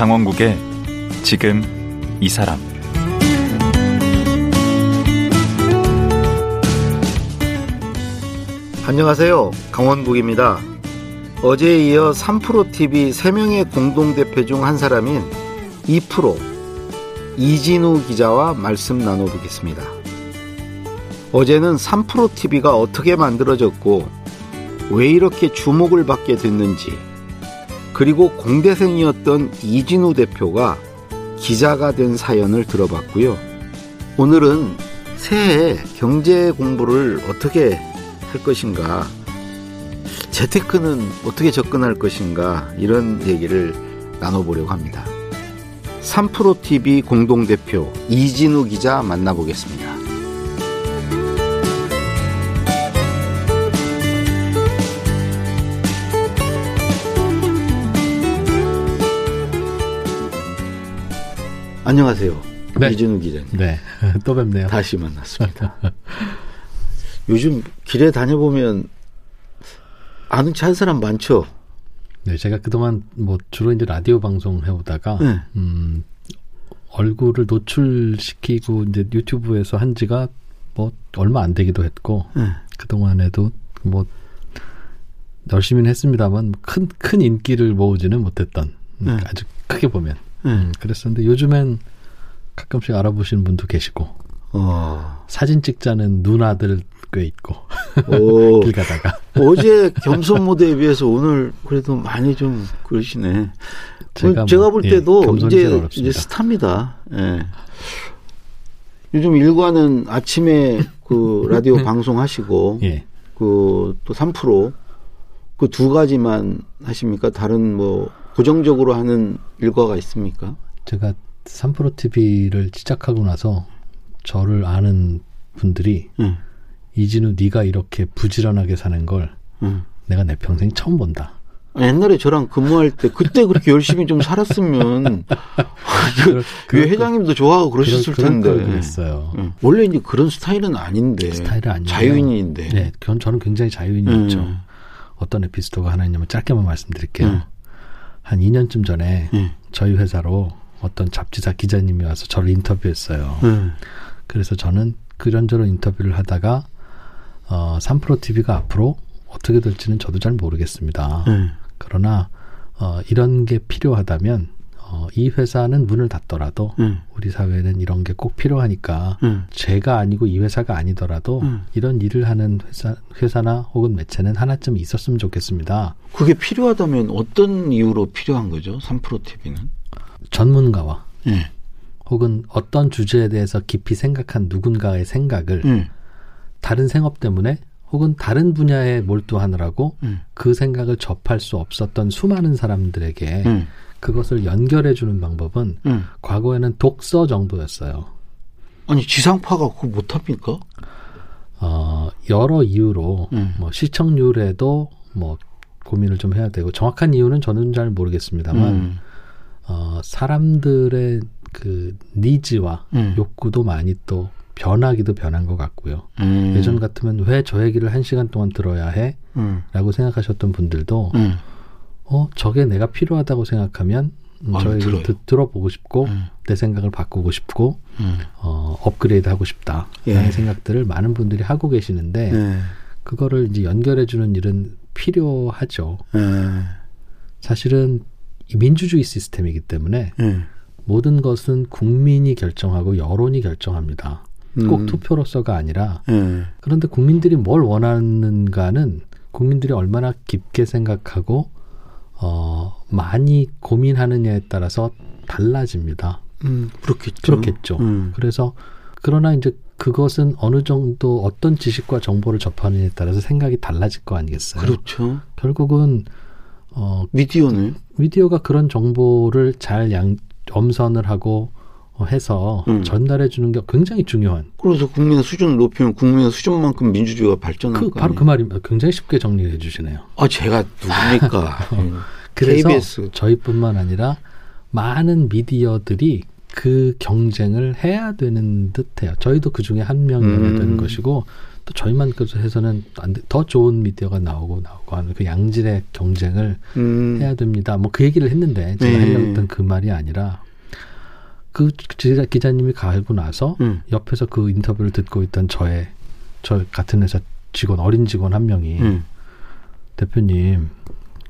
강원국의 지금 이 사람 안녕하세요. 강원국입니다. 어제에 이어 3프로TV 3명의 공동대표 중 한 사람인 2프로 이진우 기자와 말씀 나눠보겠습니다. 어제는 3프로TV가 어떻게 만들어졌고 왜 이렇게 주목을 받게 됐는지 그리고 공대생이었던 이진우 대표가 기자가 된 사연을 들어봤고요. 오늘은 새해 경제 공부를 어떻게 할 것인가, 재테크는 어떻게 접근할 것인가, 이런 얘기를 나눠보려고 합니다. 3프로TV 공동대표 이진우 기자 만나보겠습니다. 안녕하세요. 네. 이진우 기자님. 네, 또 뵙네요. 다시 만났습니다. 요즘 길에 다녀보면 아는 체한 사람 많죠? 네, 제가 그동안 뭐 주로 이제 라디오 방송 해오다가 네. 음, 얼굴을 노출시키고 이제 유튜브에서 한 지가 뭐 얼마 안 되기도 했고 네. 그동안에도 뭐 열심히는 했습니다만 큰큰 인기를 모으지는 못했던 음, 네. 아주 크게 보면 네. 음, 그랬었는데 요즘엔 가끔씩 알아보시는 분도 계시고 어, 사진 찍자는 누나들 꽤 있고 오, 길 가다가 어제 겸손 무대에 비해서 오늘 그래도 많이 좀 그러시네. 제가, 제가 뭐, 볼 예, 때도 겸손이 이제, 어렵습니다. 이제 스타입니다. 예. 요즘 일과는 아침에 그 라디오 방송하시고 예. 그또 3%, 그두 가지만 하십니까? 다른 뭐 고정적으로 하는 일과가 있습니까? 제가 3프로 TV를 시작하고 나서 저를 아는 분들이 응, 이진우 네가 이렇게 부지런하게 사는 걸 응. 내가 내 평생 처음 본다. 아, 옛날에 저랑 근무할 때 그때 그렇게 열심히 좀 살았으면 그럴 거- 회장님도 좋아하고 그러셨을 그럴- 텐데. 그랬어요. 응. 원래 이제 그런 스타일은 아닌데. 스타일은 아니에요. 자유인인데. 네, 전- 저는 굉장히 자유인이었죠. 응. 어떤 에피소드가 하나 있냐면 짧게만 말씀드릴게요. 응. 한 2년쯤 전에 응. 저희 회사로 어떤 잡지사 기자님이 와서 저를 인터뷰했어요. 응. 그래서 저는 그런저런 인터뷰를 하다가 어, 3프로 TV가 앞으로 어떻게 될지는 저도 잘 모르겠습니다. 응. 그러나 어, 이런 게 필요하다면 어, 이 회사는 문을 닫더라도 응. 우리 사회는 이런 게 꼭 필요하니까 응. 제가 아니고 이 회사가 아니더라도 음. 이런 일을 하는 회사, 회사나 혹은 매체는 하나쯤 있었으면 좋겠습니다. 그게 필요하다면 어떤 이유로 필요한 거죠? 3프로 TV는? 전문가와 예. 혹은 어떤 주제에 대해서 깊이 생각한 누군가의 생각을 응. 다른 생업 때문에 혹은 다른 분야에 몰두하느라고 응. 그 생각을 접할 수 없었던 수많은 사람들에게 응. 그것을 연결해 주는 방법은 응. 과거에는 독서 정도였어요. 아니, 지상파가 그거 못합니까? 어, 여러 이유로 음. 뭐 시청률에도 뭐 고민을 좀 해야 되고 정확한 이유는 저는 잘 모르겠습니다만 음. 어, 사람들의 그 니즈와 음. 욕구도 많이 또 변하기도 변한 것 같고요. 음. 예전 같으면 왜 저 얘기를 한 시간 동안 들어야 해? 음. 라고 생각하셨던 분들도 음. 어 저게 내가 필요하다고 생각하면 음, 아, 저 얘기를 들어요. 듣, 들어보고 싶고 음. 내 생각을 바꾸고 싶고 음. 어, 업그레이드 하고 싶다 예. 라는 생각들을 많은 분들이 하고 계시는데 예. 그거를 이제 연결해 주는 일은 필요하죠. 예. 사실은 이 민주주의 시스템이기 때문에 예. 모든 것은 국민이 결정하고 여론이 결정합니다. 꼭 음. 투표로서가 아니라 예. 그런데 국민들이 뭘 원하는가는 국민들이 얼마나 깊게 생각하고 어 많이 고민하느냐에 따라서 달라집니다. 음, 그렇겠죠. 그렇겠죠. 음. 그래서 그러나 이제 그것은 어느 정도 어떤 지식과 정보를 접하느냐에 따라서 생각이 달라질 거 아니겠어요. 그렇죠. 결국은 어 미디어는 미디어가 그런 정보를 잘 양, 엄선을 하고 어, 해서 음. 전달해 주는 게 굉장히 중요한 그래서 국민의 수준을 높이면 국민의 수준만큼 민주주의가 발전할 그거 바로? 그 말입니다. 굉장히 쉽게 정리해 주시네요. 아, 제가 누굽니까? 음. 그래서 KBS. 저희뿐만 아니라 많은 미디어들이 그 경쟁을 해야 되는 듯해요. 저희도 그 중에 한 명이어야 음. 되는 것이고 또 저희만 해서는. 더 좋은 미디어가 나오고 나오고 하는 그 양질의 경쟁을 음. 해야 됩니다. 뭐 그 얘기를 했는데 제가 네. 하려고 했던 그 말이 아니라 그 기자, 기자 님이 가고 나서 음. 옆에서 그 인터뷰를 듣고 있던 저의 저 같은 회사 직원 어린 직원 한 명이 음. 대표님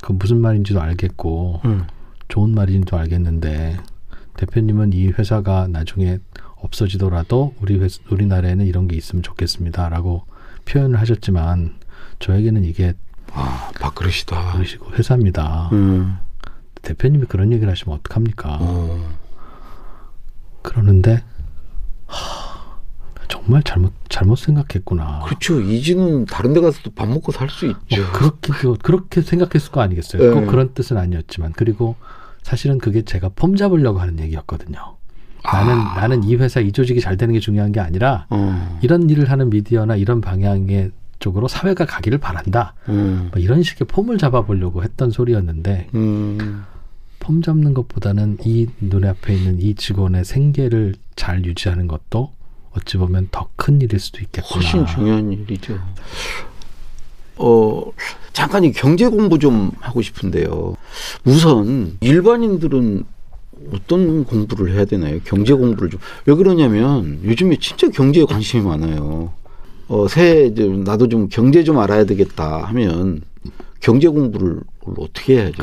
그 무슨 말인지도 알겠고 음. 좋은 말인지도 알겠는데 대표님은 이 회사가 나중에 없어지더라도 우리 회, 우리나라에는 이런 게 있으면 좋겠습니다라고 표현을 하셨지만 저에게는 이게 아, 밥그릇이다. 그러시고 회사입니다. 음. 대표님이 그런 얘기를 하시면 어떡합니까? 어. 그러는데 하, 정말 잘못 잘못 생각했구나. 그렇죠. 이지는 다른 데 가서도 밥 먹고 살 수 있죠. 뭐 그렇게 그- 그렇게 생각했을 거 아니겠어요? 네. 꼭 그런 뜻은 아니었지만 그리고 사실은 그게 제가 폼 잡으려고 하는 얘기였거든요. 나는 아. 나는 이 회사 이 조직이 잘 되는 게 중요한 게 아니라 어. 이런 일을 하는 미디어나 이런 방향의 쪽으로 사회가 가기를 바란다. 음. 뭐 이런 식의 폼을 잡아보려고 했던 소리였는데 음. 폼 잡는 것보다는 이 눈에 앞에 있는 이 직원의 생계를 잘 유지하는 것도 어찌 보면 더 큰 일일 수도 있겠구나. 훨씬 중요한 일이죠. 어, 잠깐 이 경제 공부 좀 하고 싶은데요. 우선 일반인들은 어떤 공부를 해야 되나요? 경제 공부를 좀. 왜 그러냐면 요즘에 진짜 경제에 관심이 많아요. 어, 새해 이제 나도 좀 경제 좀 알아야 되겠다 하면 경제 공부를 어떻게 해야죠?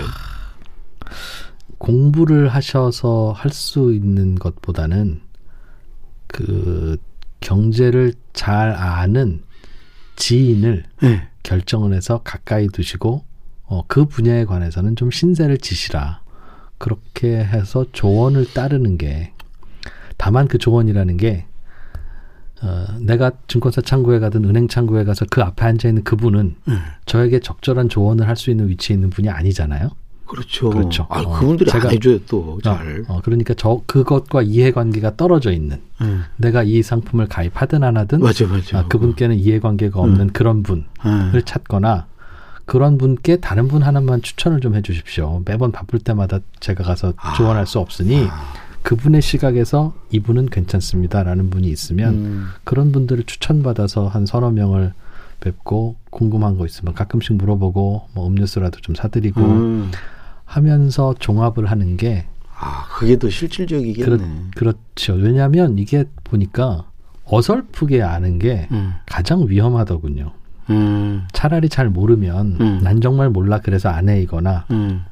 공부를 하셔서 할 수 있는 것보다는 그 경제를 잘 아는 지인을 네. 결정을 해서 가까이 두시고 어, 그 분야에 관해서는 좀 신세를 지시라. 그렇게 해서 조언을 따르는 게 다만 그 조언이라는 게 어, 내가 증권사 창구에 가든 은행 창구에 가서 그 앞에 앉아 있는 그분은 음. 저에게 적절한 조언을 할 수 있는 위치에 있는 분이 아니잖아요. 그렇죠. 그렇죠. 아, 어, 그분들이 제가- 안 해줘요 또 잘. 어, 어, 그러니까 저 그것과 이해관계가 떨어져 있는 음. 내가 이 상품을 가입하든 안 하든 맞아 맞아. 아, 그분께는 이해관계가 없는 그런 분을 음. 찾거나 그런 분께 다른 분 하나만 추천을 좀 해주십시오. 매번 바쁠 때마다 제가 가서 아. 조언할 수 없으니 그분의 시각에서 이분은 괜찮습니다라는 분이 있으면 음. 그런 분들을 추천받아서 한 서너 명을 뵙고 궁금한 거 있으면 가끔씩 물어보고 뭐 음료수라도 좀 사드리고 음. 하면서 종합을 하는 게 아, 그게 더 실질적이겠네. 그렇, 그렇 죠. 왜냐하면 이게 보니까 어설프게 아는 게 음. 가장 위험하더군요. 음. 차라리 잘 모르면 음. 난 정말 몰라 그래서 안 해이거나 음.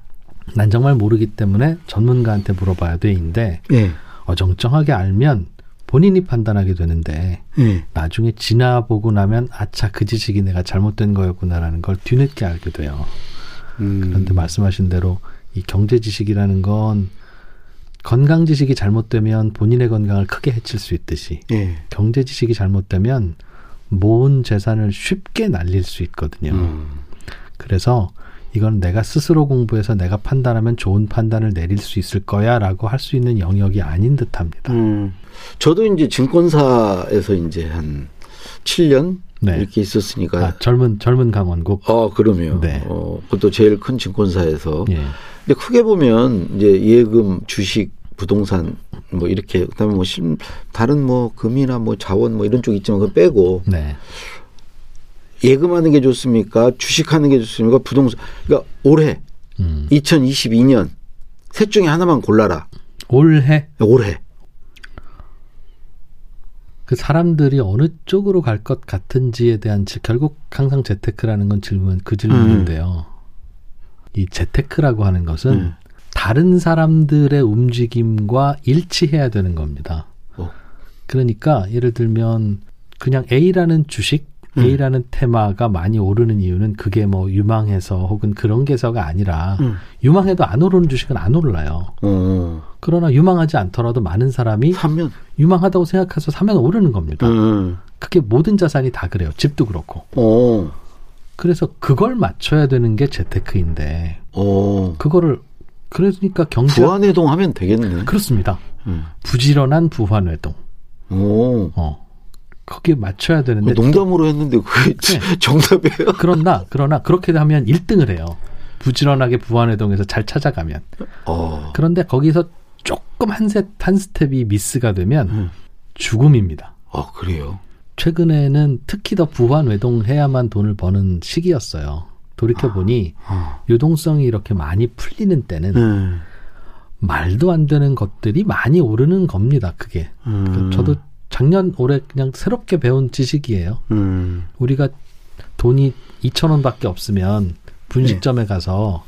난 정말 모르기 때문에 전문가한테 물어봐야 돼인데 예. 어정쩡하게 알면 본인이 판단하게 되는데 예. 나중에 지나보고 나면 아차 그 지식이 내가 잘못된 거였구나라는 걸 뒤늦게 알게 돼요. 음. 그런데 말씀하신 대로 이 경제 지식이라는 건 건강 지식이 잘못되면 본인의 건강을 크게 해칠 수 있듯이 예. 경제 지식이 잘못되면 모은 재산을 쉽게 날릴 수 있거든요. 음. 그래서 이건 내가 스스로 공부해서 내가 판단하면 좋은 판단을 내릴 수 있을 거야라고 할 수 있는 영역이 아닌 듯합니다. 음. 저도 이제 증권사에서 이제 한 7년 네. 이렇게 있었으니까 아, 젊은 젊은 강원국. 어, 그러면 네. 어, 그것도 제일 큰 증권사에서 예. 근데 크게 보면 이제 예금, 주식, 부동산 뭐 이렇게 그다음에 뭐 실, 다른 뭐 금이나 뭐 자원 뭐 이런 쪽 있지만 그거 빼고 네. 예금하는 게 좋습니까? 주식하는 게 좋습니까? 부동산 그러니까 올해 음. 2022년 셋 중에 하나만 골라라. 올해 올해. 그 사람들이 어느 쪽으로 갈 것 같은지에 대한 지- 결국 항상 재테크라는 건 질문 그 질문인데요. 이 재테크라고 하는 것은 음. 다른 사람들의 움직임과 일치해야 되는 겁니다. 어. 그러니까 예를 들면 그냥 A라는 주식, 음. A라는 테마가 많이 오르는 이유는 그게 뭐 유망해서 혹은 그런 게서가 아니라 음. 유망해도 안 오르는 주식은 안 올라요. 어. 그러나 유망하지 않더라도 많은 사람이 사면. 유망하다고 생각해서 사면 오르는 겁니다. 음. 그게 모든 자산이 다 그래요. 집도 그렇고. 어. 그래서 그걸 맞춰야 되는 게 재테크인데 어. 그거를 그러니까 경제 부안해동 하면 되겠네. 그렇습니다. 음. 부지런한 부환회동. 오. 어. 거기에 맞춰야 되는데 그 농담으로 했는데 그게 네. 정답이에요. 그러나 그러나 그렇게 하면 1등을 해요. 부지런하게 부환회동에서 잘 찾아가면. 어. 그런데 거기서 조금 한, 세, 한 스텝이 미스가 되면 음. 죽음입니다. 아 그래요. 최근에는 특히 더 부환 외동해야만 돈을 버는 시기였어요. 돌이켜 보니 아. 유동성이 이렇게 많이 풀리는 때는 네. 말도 안 되는 것들이 많이 오르는 겁니다. 그게 음. 저도 작년 올해 그냥 새롭게 배운 지식이에요. 음. 우리가 돈이 2천 원밖에 없으면 분식점에 가서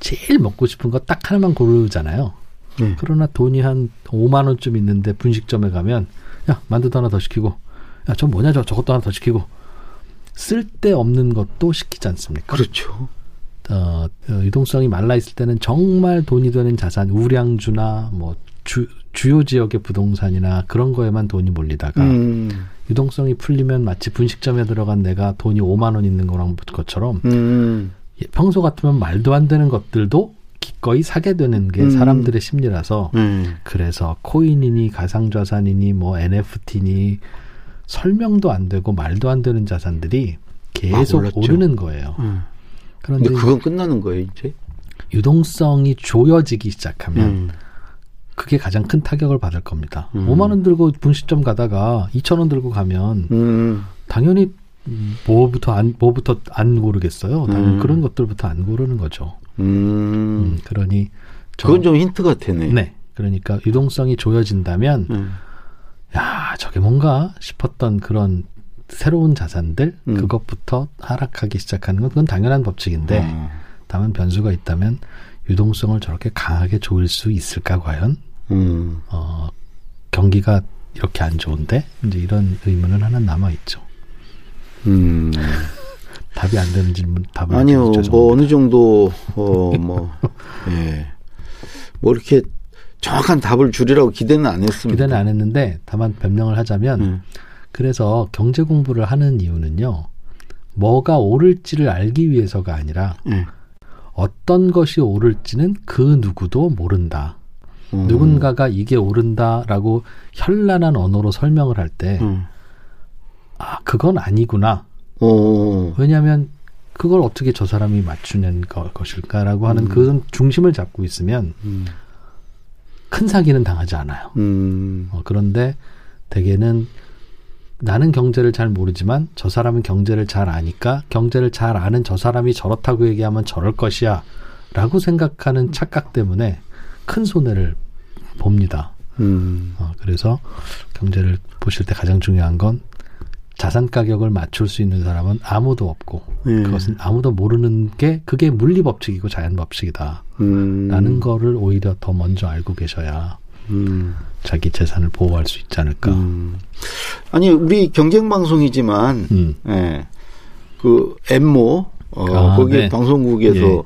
제일 먹고 싶은 거 딱 하나만 고르잖아요. 네. 그러나 돈이 한 5만 원쯤 있는데 분식점에 가면 야 만두도 하나 더 시키고 야 저 뭐냐 저 저것도 하나 더 시키고 쓸데없는 것도 시키지 않습니까? 그렇죠. 어, 어, 유동성이 말라 있을 때는 정말 돈이 되는 자산 우량주나 뭐 주, 주요 지역의 부동산이나 그런 거에만 돈이 몰리다가 음. 유동성이 풀리면 마치 분식점에 들어간 내가 돈이 5만 원 있는 거랑 것처럼 음. 예, 평소 같으면 말도 안 되는 것들도 기꺼이 사게 되는 게 음. 사람들의 심리라서 네. 그래서 코인이니 가상자산이니 뭐 NFT니 설명도 안 되고 말도 안 되는 자산들이 계속 막 올랐죠. 오르는 거예요. 음. 그런데 그건 끝나는 거예요 이제. 유동성이 조여지기 시작하면 음. 그게 가장 큰 타격을 받을 겁니다. 음. 5만 원 들고 분식점 가다가 2천 원 들고 가면 음. 당연히 음, 뭐부터 안 뭐부터 안 고르겠어요. 당연히 음. 그런 것들부터 안 고르는 거죠. 음. 음, 그러니 저- 그건 좀 힌트가 되네. 네. 그러니까 유동성이 조여진다면 음. 야 저게 뭔가 싶었던 그런 새로운 자산들 음. 그것부터 하락하기 시작하는 건 그건 당연한 법칙인데 어. 다만 변수가 있다면 유동성을 저렇게 강하게 조일 수 있을까 과연 음. 어, 경기가 이렇게 안 좋은데 이제 이런 의문은 하나 남아 있죠. 음. 답이 안 되는 질문 답을 아니요, 뭐 어느 정도 어뭐 예, 뭐 이렇게 정확한 답을 주리라고 기대는 안 했습니다. 기대는 안 했는데 다만 변명을 하자면 음. 그래서 경제 공부를 하는 이유는요. 뭐가 오를지를 알기 위해서가 아니라 예. 어떤 것이 오를지는 그 누구도 모른다. 음. 누군가가 이게 오른다라고 현란한 언어로 설명을 할 때, 음. 아, 그건 아니구나. 어. 왜냐하면 그걸 어떻게 저 사람이 맞추는 거- 것일까라고 하는 음. 그 중심을 잡고 있으면 음. 큰 사기는 당하지 않아요. 음. 어, 그런데 대개는 나는 경제를 잘 모르지만 저 사람은 경제를 잘 아니까 경제를 잘 아는 저 사람이 저렇다고 얘기하면 저럴 것이야 라고 생각하는 착각 때문에 큰 손해를 봅니다. 음. 어, 그래서 경제를 보실 때 가장 중요한 건 자산 가격을 맞출 수 있는 사람은 아무도 없고 예. 그것은 아무도 모르는 게 그게 물리 법칙이고 자연 법칙이다. 음. 라는 거를 오히려 더 먼저 알고 계셔야 음. 자기 재산을 보호할 수 있지 않을까. 음. 아니 우리 경쟁 방송이지만 음. 예. 그 엠모 어, 아, 거기 네. 방송국에서 예.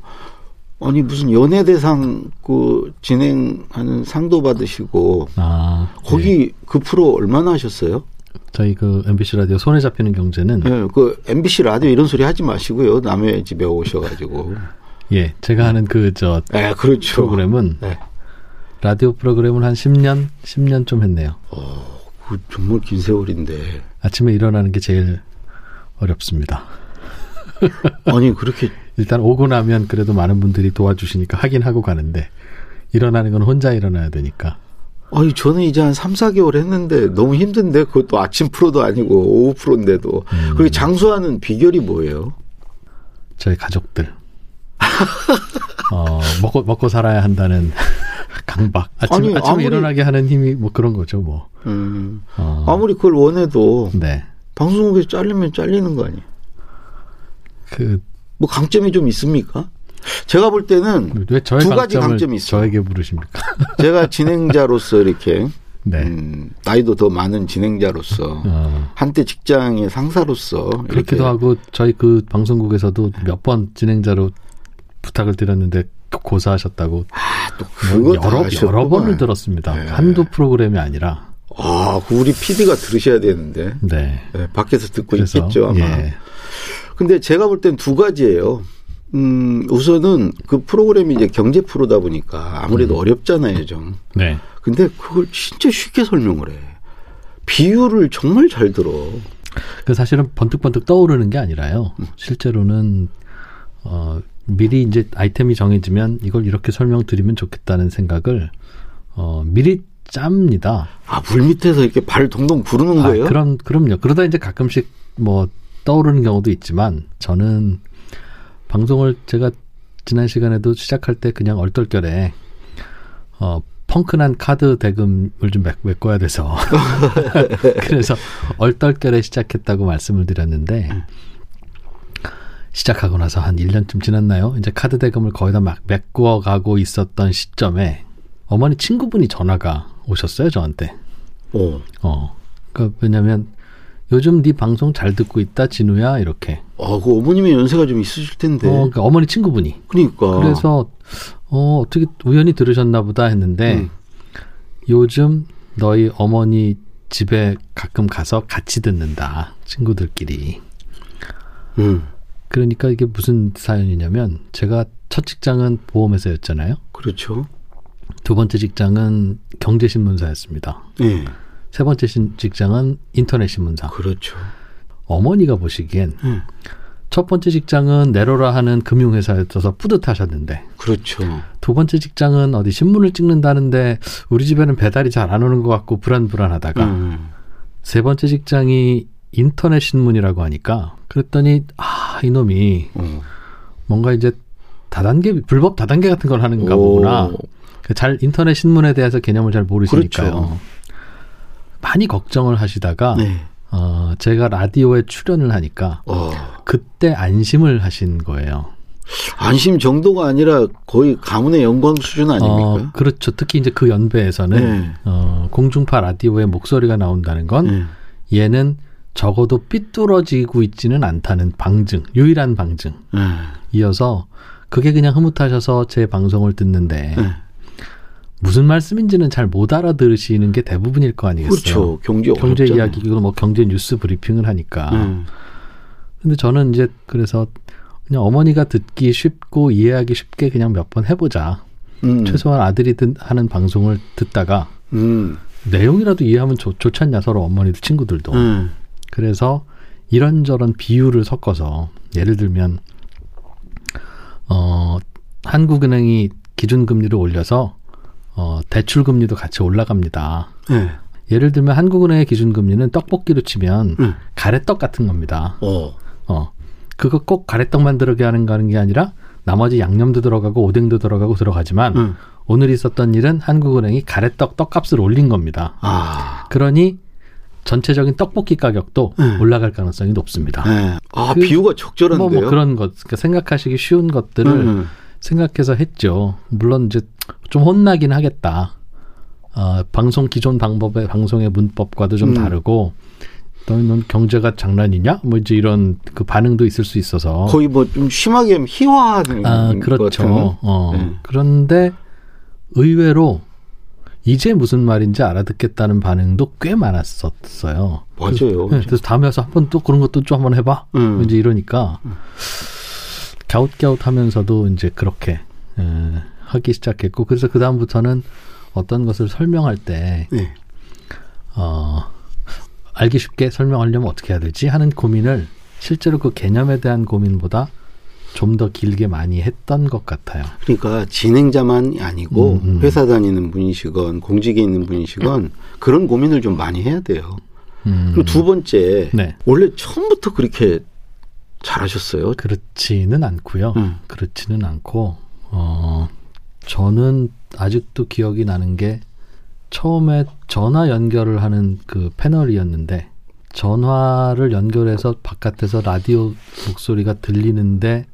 아니 무슨 연예대상 그 진행하는 상도 받으시고 아, 거기 네. 그 프로 얼마나 하셨어요? 저희 그 MBC 라디오 손에 잡히는 경제는 예, 그 MBC 라디오 이런 소리 하지 마시고요. 남의 집에 오셔가지고. 예, 제가 하는 그저 예, 그렇죠. 프로그램은 네. 라디오 프로그램을 한 10년, 10년 좀 했네요. 그 정말 긴 세월인데. 아침에 일어나는 게 제일 어렵습니다. 아니 그렇게 일단 오고 나면 그래도 많은 분들이 도와주시니까 하긴 하고 가는데 일어나는 건 혼자 일어나야 되니까. 아니 저는 이제 한 3, 4개월 했는데 너무 힘든데 그것도 아침 프로도 아니고 오후 프로인데도. 음. 그리고 장수하는 비결이 뭐예요? 저희 가족들. 어, 먹고, 먹고 살아야 한다는 강박. 아침, 아니, 아침에 아무리- 일어나게 하는 힘이 뭐 그런 거죠, 뭐. 음, 어, 아무리 그걸 원해도 네. 방송국에서 잘리면 잘리는 거 아니에요? 그, 뭐 강점이 좀 있습니까? 제가 볼 때는 두 가지 강점이 있어요. 저에게 물으십니까? 제가 진행자로서 이렇게 네. 음, 나이도 더 많은 진행자로서 어, 한때 직장의 상사로서 그렇기도 하고 저희 그 방송국에서도 몇 번 진행자로 부탁을 드렸는데 고사하셨다고 또뭐 그거 다 여러. 여러 번을 들었습니다. 네. 한두 프로그램이 아니라. 아, 그 우리 PD가 들으셔야 되는데 네. 네, 밖에서 듣고 그래서 있겠죠 아마. 예. 근데 제가 볼 땐 두 가지예요. 음, 우선은 그 프로그램이 이제 경제 프로다 보니까 아무래도 어렵잖아요 좀. 네. 근데 그걸 진짜 쉽게 설명을 해. 비유를 정말 잘 들어. 그 사실은 번뜩번뜩 떠오르는 게 아니라요. 실제로는 어 미리 이제 아이템이 정해지면 이걸 이렇게 설명드리면 좋겠다는 생각을 어, 미리 짭니다. 아, 물 밑에서 이렇게 발 동동 구르는 아, 거예요? 그럼 그럼요. 그러다 이제 가끔씩 뭐 떠오르는 경우도 있지만 저는 방송을 제가 지난 시간에도 시작할 때 그냥 얼떨결에 어 펑크난 카드 대금을 좀 메, 메꿔야 돼서 그래서 얼떨결에 시작했다고 말씀을 드렸는데 시작하고 나서 한 1년쯤 지났나요? 이제 카드 대금을 거의 다 막 메꾸어 가고 있었던 시점에 어머니 친구분이 전화가 오셨어요, 저한테. 어. 어. 그 왜냐면 요즘 네 방송 잘 듣고 있다, 진우야 이렇게. 아, 그 어머님의 연세가 좀 있으실 텐데. 어, 그러니까 어머니 친구분이. 그러니까. 그래서 어 어떻게 우연히 들으셨나 보다 했는데 음. 요즘 너희 어머니 집에 가끔 가서 같이 듣는다 친구들끼리. 음. 그러니까 이게 무슨 사연이냐면 제가 첫 직장은 보험회사였잖아요. 그렇죠. 두 번째 직장은 경제신문사였습니다. 예. 세 번째 신- 직장은 인터넷 신문사. 그렇죠. 어머니가 보시기엔 예. 첫 번째 직장은 내로라 하는 금융회사였어서 뿌듯하셨는데 그렇죠. 두 번째 직장은 어디 신문을 찍는다는데 우리 집에는 배달이 잘 안 오는 것 같고 불안불안하다가 음. 세 번째 직장이 인터넷 신문이라고 하니까 그랬더니 아 이놈이 어. 뭔가 이제 다단계 불법 다단계 같은 걸 하는가 오. 보구나 그잘 인터넷 신문에 대해서 개념을 잘 모르시니까요 그렇죠. 많이 걱정을 하시다가 네. 어, 제가 라디오에 출연을 하니까 어. 그때 안심을 하신 거예요. 안심 정도가 아니라 거의 가문의 영광 수준 어, 아닙니까? 그렇죠. 특히 이제 그 연배에서는 네. 어, 공중파 라디오에 목소리가 나온다는 건 예. 얘는 적어도 삐뚤어지고 있지는 않다는 방증, 유일한 방증. 예. 이어서 그게 그냥 흐뭇하셔서 제 방송을 듣는데 예. 무슨 말씀인지는 잘 못 알아들으시는 게 대부분일 거 아니겠어요. 그렇죠. 경제 경제 어렵잖아요. 이야기, 뭐 경제 뉴스 브리핑을 하니까. 음. 근데 저는 이제 그래서 그냥 어머니가 듣기 쉽고 이해하기 쉽게 그냥 몇 번 해보자. 음. 최소한 아들이 듣, 하는 방송을 듣다가 음. 내용이라도 이해하면 좋, 좋잖냐 서로 어머니들 친구들도. 음. 그래서 이런저런 비유를 섞어서 예를 들면 어 한국은행이 기준금리를 올려서 어 대출 금리도 같이 올라갑니다. 예. 예를 들면 한국은행의 기준 금리는 떡볶이로 치면 음. 가래떡 같은 겁니다. 어. 어 그거 꼭 가래떡만 들어게 하는 가는 게 아니라 나머지 양념도 들어가고 오뎅도 들어가고 들어가지만 음. 오늘 있었던 일은 한국은행이 가래떡 떡값을 올린 겁니다. 아. 그러니 전체적인 떡볶이 가격도 음. 올라갈 가능성이 높습니다. 예. 아, 그- 비유가 뭐, 적절한데요. 뭐 그런 것, 그러니까 생각하시기 쉬운 것들을 음. 생각해서 했죠. 물론 이제 좀 혼나긴 하겠다. 어, 방송 기존 방법의 방송의 문법과도 좀 음. 다르고 너는 넌 경제가 장난이냐? 뭐 이제 이런 그 반응도 있을 수 있어서 거의 뭐 좀 심하게 희화하는 아것 그렇죠. 어, 네. 그런데 의외로 이제 무슨 말인지 알아듣겠다는 반응도 꽤 많았었어요. 맞아요. 네, 그래서 다음에 와서 한번 또 그런 것도 좀 한번 해봐. 음. 이제 이러니까 갸웃갸웃하면서도 이제 그렇게 에, 하기 시작했고 그래서 그 다음부터는 어떤 것을 설명할 때 네. 어, 알기 쉽게 설명하려면 어떻게 해야 되지 하는 고민을 실제로 그 개념에 대한 고민보다 좀 더 길게 많이 했던 것 같아요. 그러니까 진행자만이 아니고 음, 음. 회사 다니는 분이시건 공직에 있는 분이시건 그런 고민을 좀 많이 해야 돼요. 음, 그리고 두 번째 네. 원래 처음부터 그렇게 잘하셨어요. 그렇지는 않고요. 음. 그렇지는 않고 어 저는 아직도 기억이 나는 게 처음에 전화 연결을 하는 그 패널이었는데 전화를 연결해서 바깥에서 라디오 목소리가 들리는데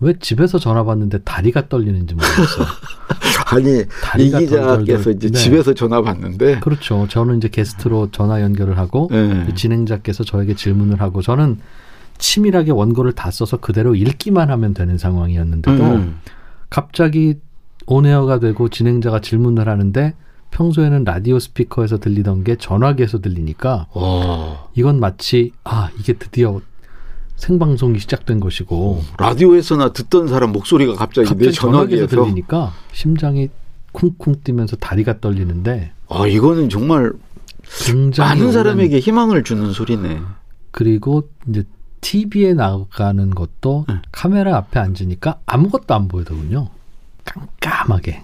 왜 집에서 전화 받는데 다리가 떨리는지 모르겠어요. 아니 이 기자께서. 이제 네. 집에서 전화 받는데 그렇죠. 저는 이제 게스트로 전화 연결을 하고 네. 그 진행자께서 저에게 질문을 하고 저는 치밀하게 원고를 다 써서 그대로 읽기만 하면 되는 상황이었는데도 음. 갑자기 온에어가 되고 진행자가 질문을 하는데 평소에는 라디오 스피커에서 들리던 게 전화기에서 들리니까 와, 이건 마치 아 이게 드디어 생방송이 시작된 것이고 라디오에서나 듣던 사람 목소리가 갑자기, 내 갑자기 전화기에서 전화기에서 들리니까 심장이 쿵쿵 뛰면서 다리가 떨리는데 아 이거는 정말 많은 사람에게 희망을 주는 소리네. 그리고 이제 TV에 나가는 것도 응. 카메라 앞에 앉으니까 아무것도 안 보이더군요. 깜깜하게.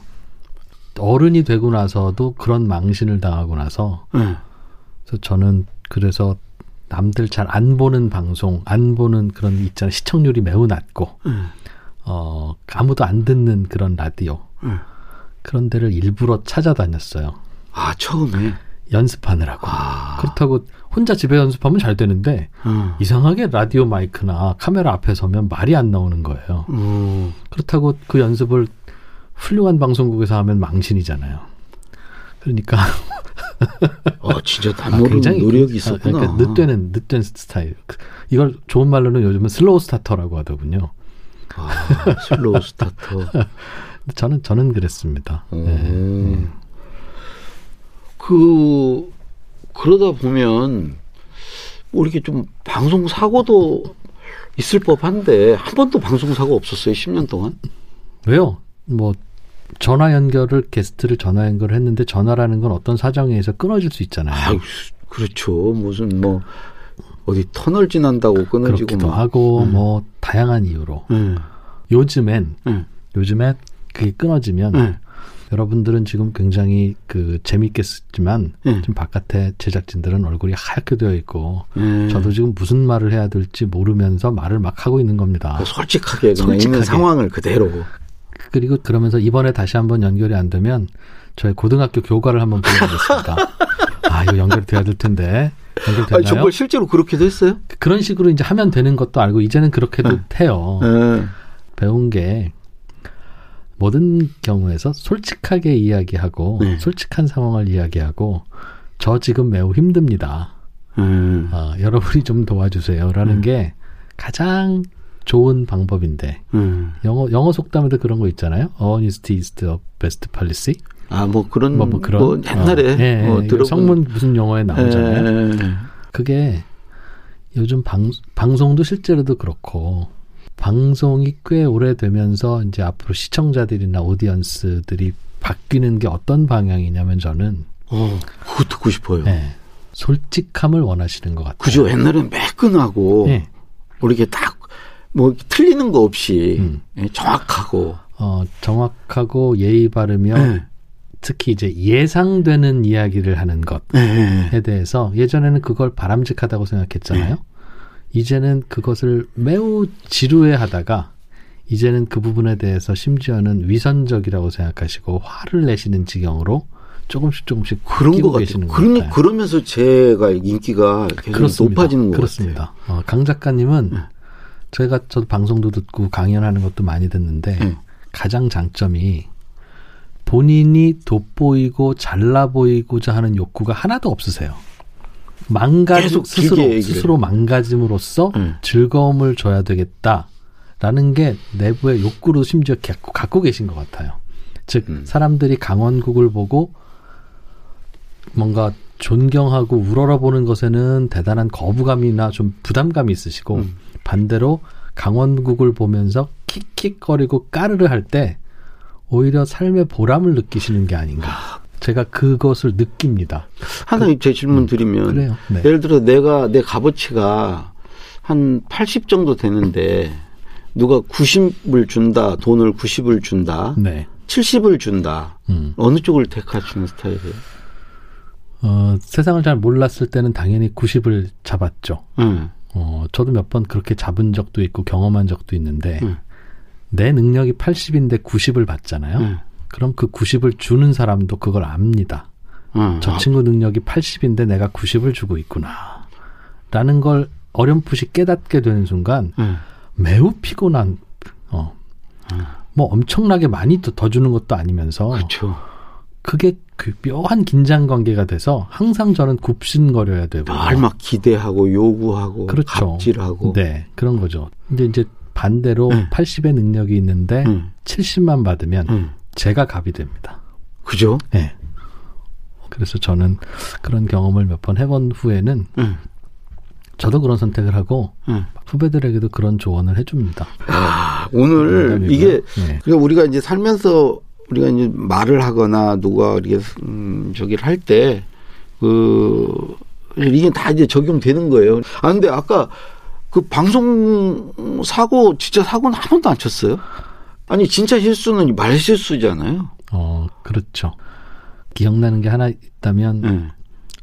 어른이 되고 나서도 그런 망신을 당하고 나서 네. 그래서 저는 그래서 남들 잘 안 보는 방송, 안 보는 그런 있잖아요. 시청률이 매우 낮고 네. 어 아무도 안 듣는 그런 라디오 네. 그런 데를 일부러 찾아다녔어요. 아 처음에. 연습하느라고. 아. 그렇다고 혼자 집에 연습하면 잘 되는데 음. 이상하게 라디오 마이크나 카메라 앞에 서면 말이 안 나오는 거예요. 음. 그렇다고 그 연습을 훌륭한 방송국에서 하면 망신이잖아요. 그러니까 아 진짜 아, 남모르는 굉장히 노력이 그- 있었구나. 아, 그러니까 늦되는 늦된 스타일. 그- 이걸 좋은 말로는 요즘은 slow starter라고 하더군요. 아, slow starter. 저는 저는 그랬습니다. 오. 네. 그 그러다 보면 뭐 이렇게 좀 방송 사고도 있을 법한데 한 번도 방송 사고 없었어요. 10년 동안. 왜요? 뭐 전화 연결을 게스트를 전화 연결을 했는데 전화라는 건 어떤 사정에 의해서 끊어질 수 있잖아요. 아유, 그렇죠. 무슨 뭐 어디 터널 지난다고 끊어지고 그렇기도 뭐. 하고 음. 뭐 다양한 이유로 응, 요즘엔 응, 요즘에 그게 끊어지면 응, 여러분들은 지금 굉장히 그 재밌게 쓰지만 응. 지금 바깥에 제작진들은 얼굴이 하얗게 되어 있고 응. 저도 지금 무슨 말을 해야 될지 모르면서 말을 막 하고 있는 겁니다. 그 솔직하게 솔직하게. 있는 상황을 그대로. 그리고 그러면서 이번에 다시 한번 연결이 안 되면 저희 고등학교 교과를 한번 불러보겠습니다. 아 이거 연결이 돼야 될 텐데 아니, 연결되나요? 정말 실제로 그렇게도 했어요? 그런 식으로 이제 하면 되는 것도 알고 이제는 그렇게도 응. 해요. 응. 배운 게 모든 경우에서 솔직하게 이야기하고 네. 솔직한 상황을 이야기하고 저 지금 매우 힘듭니다. 응. 어, 여러분이 좀 도와주세요라는 음. 게 가장 좋은 방법인데 응. 영어 영어 속담에도 그런 거 있잖아요. Honesty is the best policy. 아, 뭐 그런, 뭐, 뭐, 뭐 그런 옛날에 어, 예, 뭐 예, 들어본 성문 무슨 영어에 나오잖아요. 예. 그게 요즘 방, 방송도 실제로도 그렇고 방송이 꽤 오래되면서 이제 앞으로 시청자들이나 오디언스들이 바뀌는 게 어떤 방향이냐면 저는 어, 그거 듣고 싶어요. 예, 솔직함을 원하시는 것 같아요. 그죠. 옛날엔 매끈하고 예, 뭐 이렇게 딱 뭐 틀리는 거 없이 음. 예, 정확하고 어, 정확하고 예의 바르며 예. 특히 이제 예상되는 이야기를 하는 것에 예, 예. 대해서 예전에는 그걸 바람직하다고 생각했잖아요. 이제는 그것을 매우 지루해 하다가 이제는 그 부분에 대해서 심지어는 위선적이라고 생각하시고 화를 내시는 지경으로 조금씩 조금씩 그런 것 같아요. 것 그러, 같아요. 그러면서 제가 인기가 계속 그렇습니다. 높아지는 것 그렇습니다. 어, 강 작가님은 네. 저희가 저도 방송도 듣고 강연하는 것도 많이 듣는데 네. 가장 장점이 본인이 돋보이고 잘나 보이고자 하는 욕구가 하나도 없으세요. 망가지 스스로 스스로 망가짐으로써 네. 즐거움을 줘야 되겠다라는 게 내부의 욕구로 심지어 갖고, 갖고 계신 것 같아요. 즉 음. 사람들이 강원국을 보고 뭔가 존경하고 우러러보는 것에는 대단한 거부감이나 좀 부담감이 있으시고 음. 반대로 강원국을 보면서 킥킥거리고 까르르 할 때 오히려 삶의 보람을 느끼시는 게 아닌가. 제가 그것을 느낍니다. 하나 제 질문 드리면 그 그래요. 네. 예를 들어 내가 내 값어치가 한 80 정도 되는데 누가 90을 준다, 돈을 90을 준다, 네. 70을 준다. 음. 어느 쪽을 택하시는 스타일이에요? 어, 세상을 잘 몰랐을 때는 당연히 90을 잡았죠. 응. 어, 저도 몇 번 그렇게 잡은 적도 있고 경험한 적도 있는데 응. 내 능력이 80인데 90을 받잖아요. 응. 그럼 그 90을 주는 사람도 그걸 압니다. 응. 저 친구 능력이 80인데 내가 90을 주고 있구나. 라는 걸 어렴풋이 깨닫게 되는 순간 응. 매우 피곤한, 어, 응. 뭐 엄청나게 많이 더, 더 주는 것도 아니면서 그렇죠. 그게 그 묘한 긴장 관계가 돼서 항상 저는 굽신거려야 되고. 늘막 기대하고 요구하고 그렇죠. 갑질하고. 네, 그런 거죠. 근데 이제 반대로 응. 80의 능력이 있는데 응. 70만 받으면 응. 제가 갑이 됩니다. 그죠? 네. 그래서 저는 그런 경험을 몇 번 해본 후에는 응. 저도 그런 선택을 하고 응. 후배들에게도 그런 조언을 해줍니다. 아, 오늘. 이게 네. 그러니까 우리가 이제 살면서 우리가 이제 말을 하거나 누가 이렇게 음, 저기를 할 때 그 이게 다 이제 적용되는 거예요. 아 근데 아까 그 방송 사고 진짜 사고는 한 번도 안 쳤어요? 아니 진짜 실수는 말 실수잖아요. 어, 그렇죠. 기억나는 게 하나 있다면 예.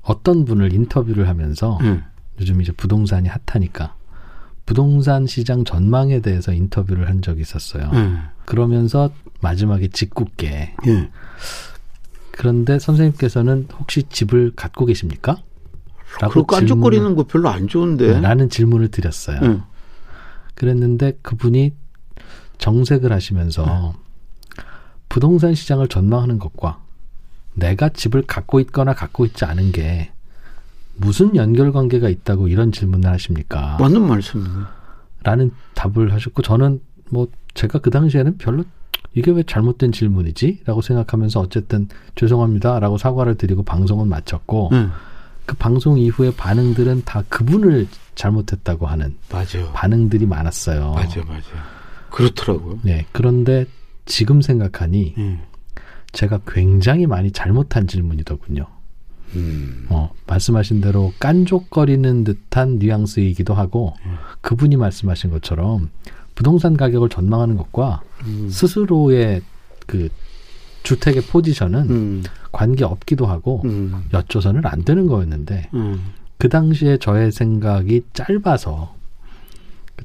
어떤 분을 인터뷰를 하면서 예. 요즘 이제 부동산이 핫하니까 부동산 시장 전망에 대해서 인터뷰를 한 적이 있었어요. 예. 그러면서 마지막에 짓궂게 예. 그런데 선생님께서는 혹시 집을 갖고 계십니까? 그리고 깐족거리는 거 별로 안 좋은데. 질문, 라는 질문을 드렸어요. 예. 그랬는데 그분이 정색을 하시면서 부동산 시장을 전망하는 것과 내가 집을 갖고 있거나 갖고 있지 않은 게 무슨 연결 관계가 있다고 이런 질문을 하십니까? 맞는 말씀이네. 라는 답을 하셨고 저는 뭐 제가 그 당시에는 별로 이게 왜 잘못된 질문이지? 라고 생각하면서 어쨌든 죄송합니다. 라고 사과를 드리고 방송은 마쳤고 예. 그 방송 이후에 반응들은 다 그분을 잘못했다고 하는 맞아요. 반응들이 많았어요. 맞아요, 맞아요. 그렇더라고요. 네. 그런데 지금 생각하니 예. 제가 굉장히 많이 잘못한 질문이더군요. 음. 어, 말씀하신 대로 깐족거리는 듯한 뉘앙스이기도 하고 그분이 말씀하신 것처럼 부동산 가격을 전망하는 것과 음. 스스로의 그 주택의 포지션은 음. 관계 없기도 하고 음. 여쭤서는 안 되는 거였는데 음. 그 당시에 저의 생각이 짧아서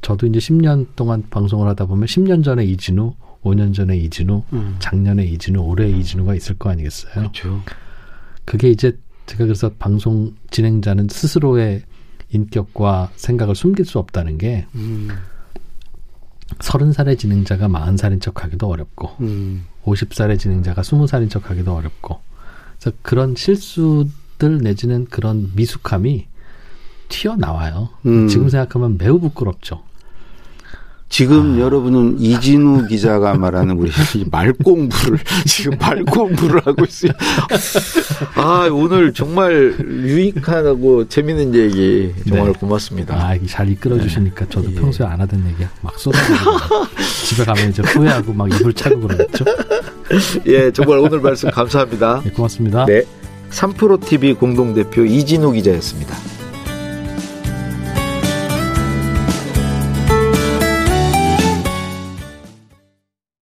저도 이제 10년 동안 방송을 하다 보면 10년 전에 이진우, 5년 전에 이진우, 음. 작년에 이진우, 올해 이진우가 있을 거 아니겠어요? 그렇죠. 그게 이제 제가 그래서 방송 진행자는 스스로의 인격과 생각을 숨길 수 없다는 게 음. 서른 살의 진행자가 마흔 살인 척하기도 어렵고 음. 50살의 진행자가 20살인 척하기도 어렵고 그래서 그런 실수들 내지는 그런 미숙함이 튀어나와요. 음. 지금 생각하면 매우 부끄럽죠. 지금 여러분은 이진우 기자가 말하는 우리 말 공부를 지금 말 공부를 하고 있어요. 아 오늘 정말 유익하고 재밌는 얘기 정말 네. 고맙습니다. 아, 이게 잘 이끌어 주시니까 저도 예. 평소에 안 하던 얘기 막 쏟아내고 집에 가면 이제 후회하고 막 이불 차고 그러겠죠. 예, 정말 오늘 말씀 감사합니다. 네, 고맙습니다. 네, 3프로 TV 공동 대표 이진우 기자였습니다.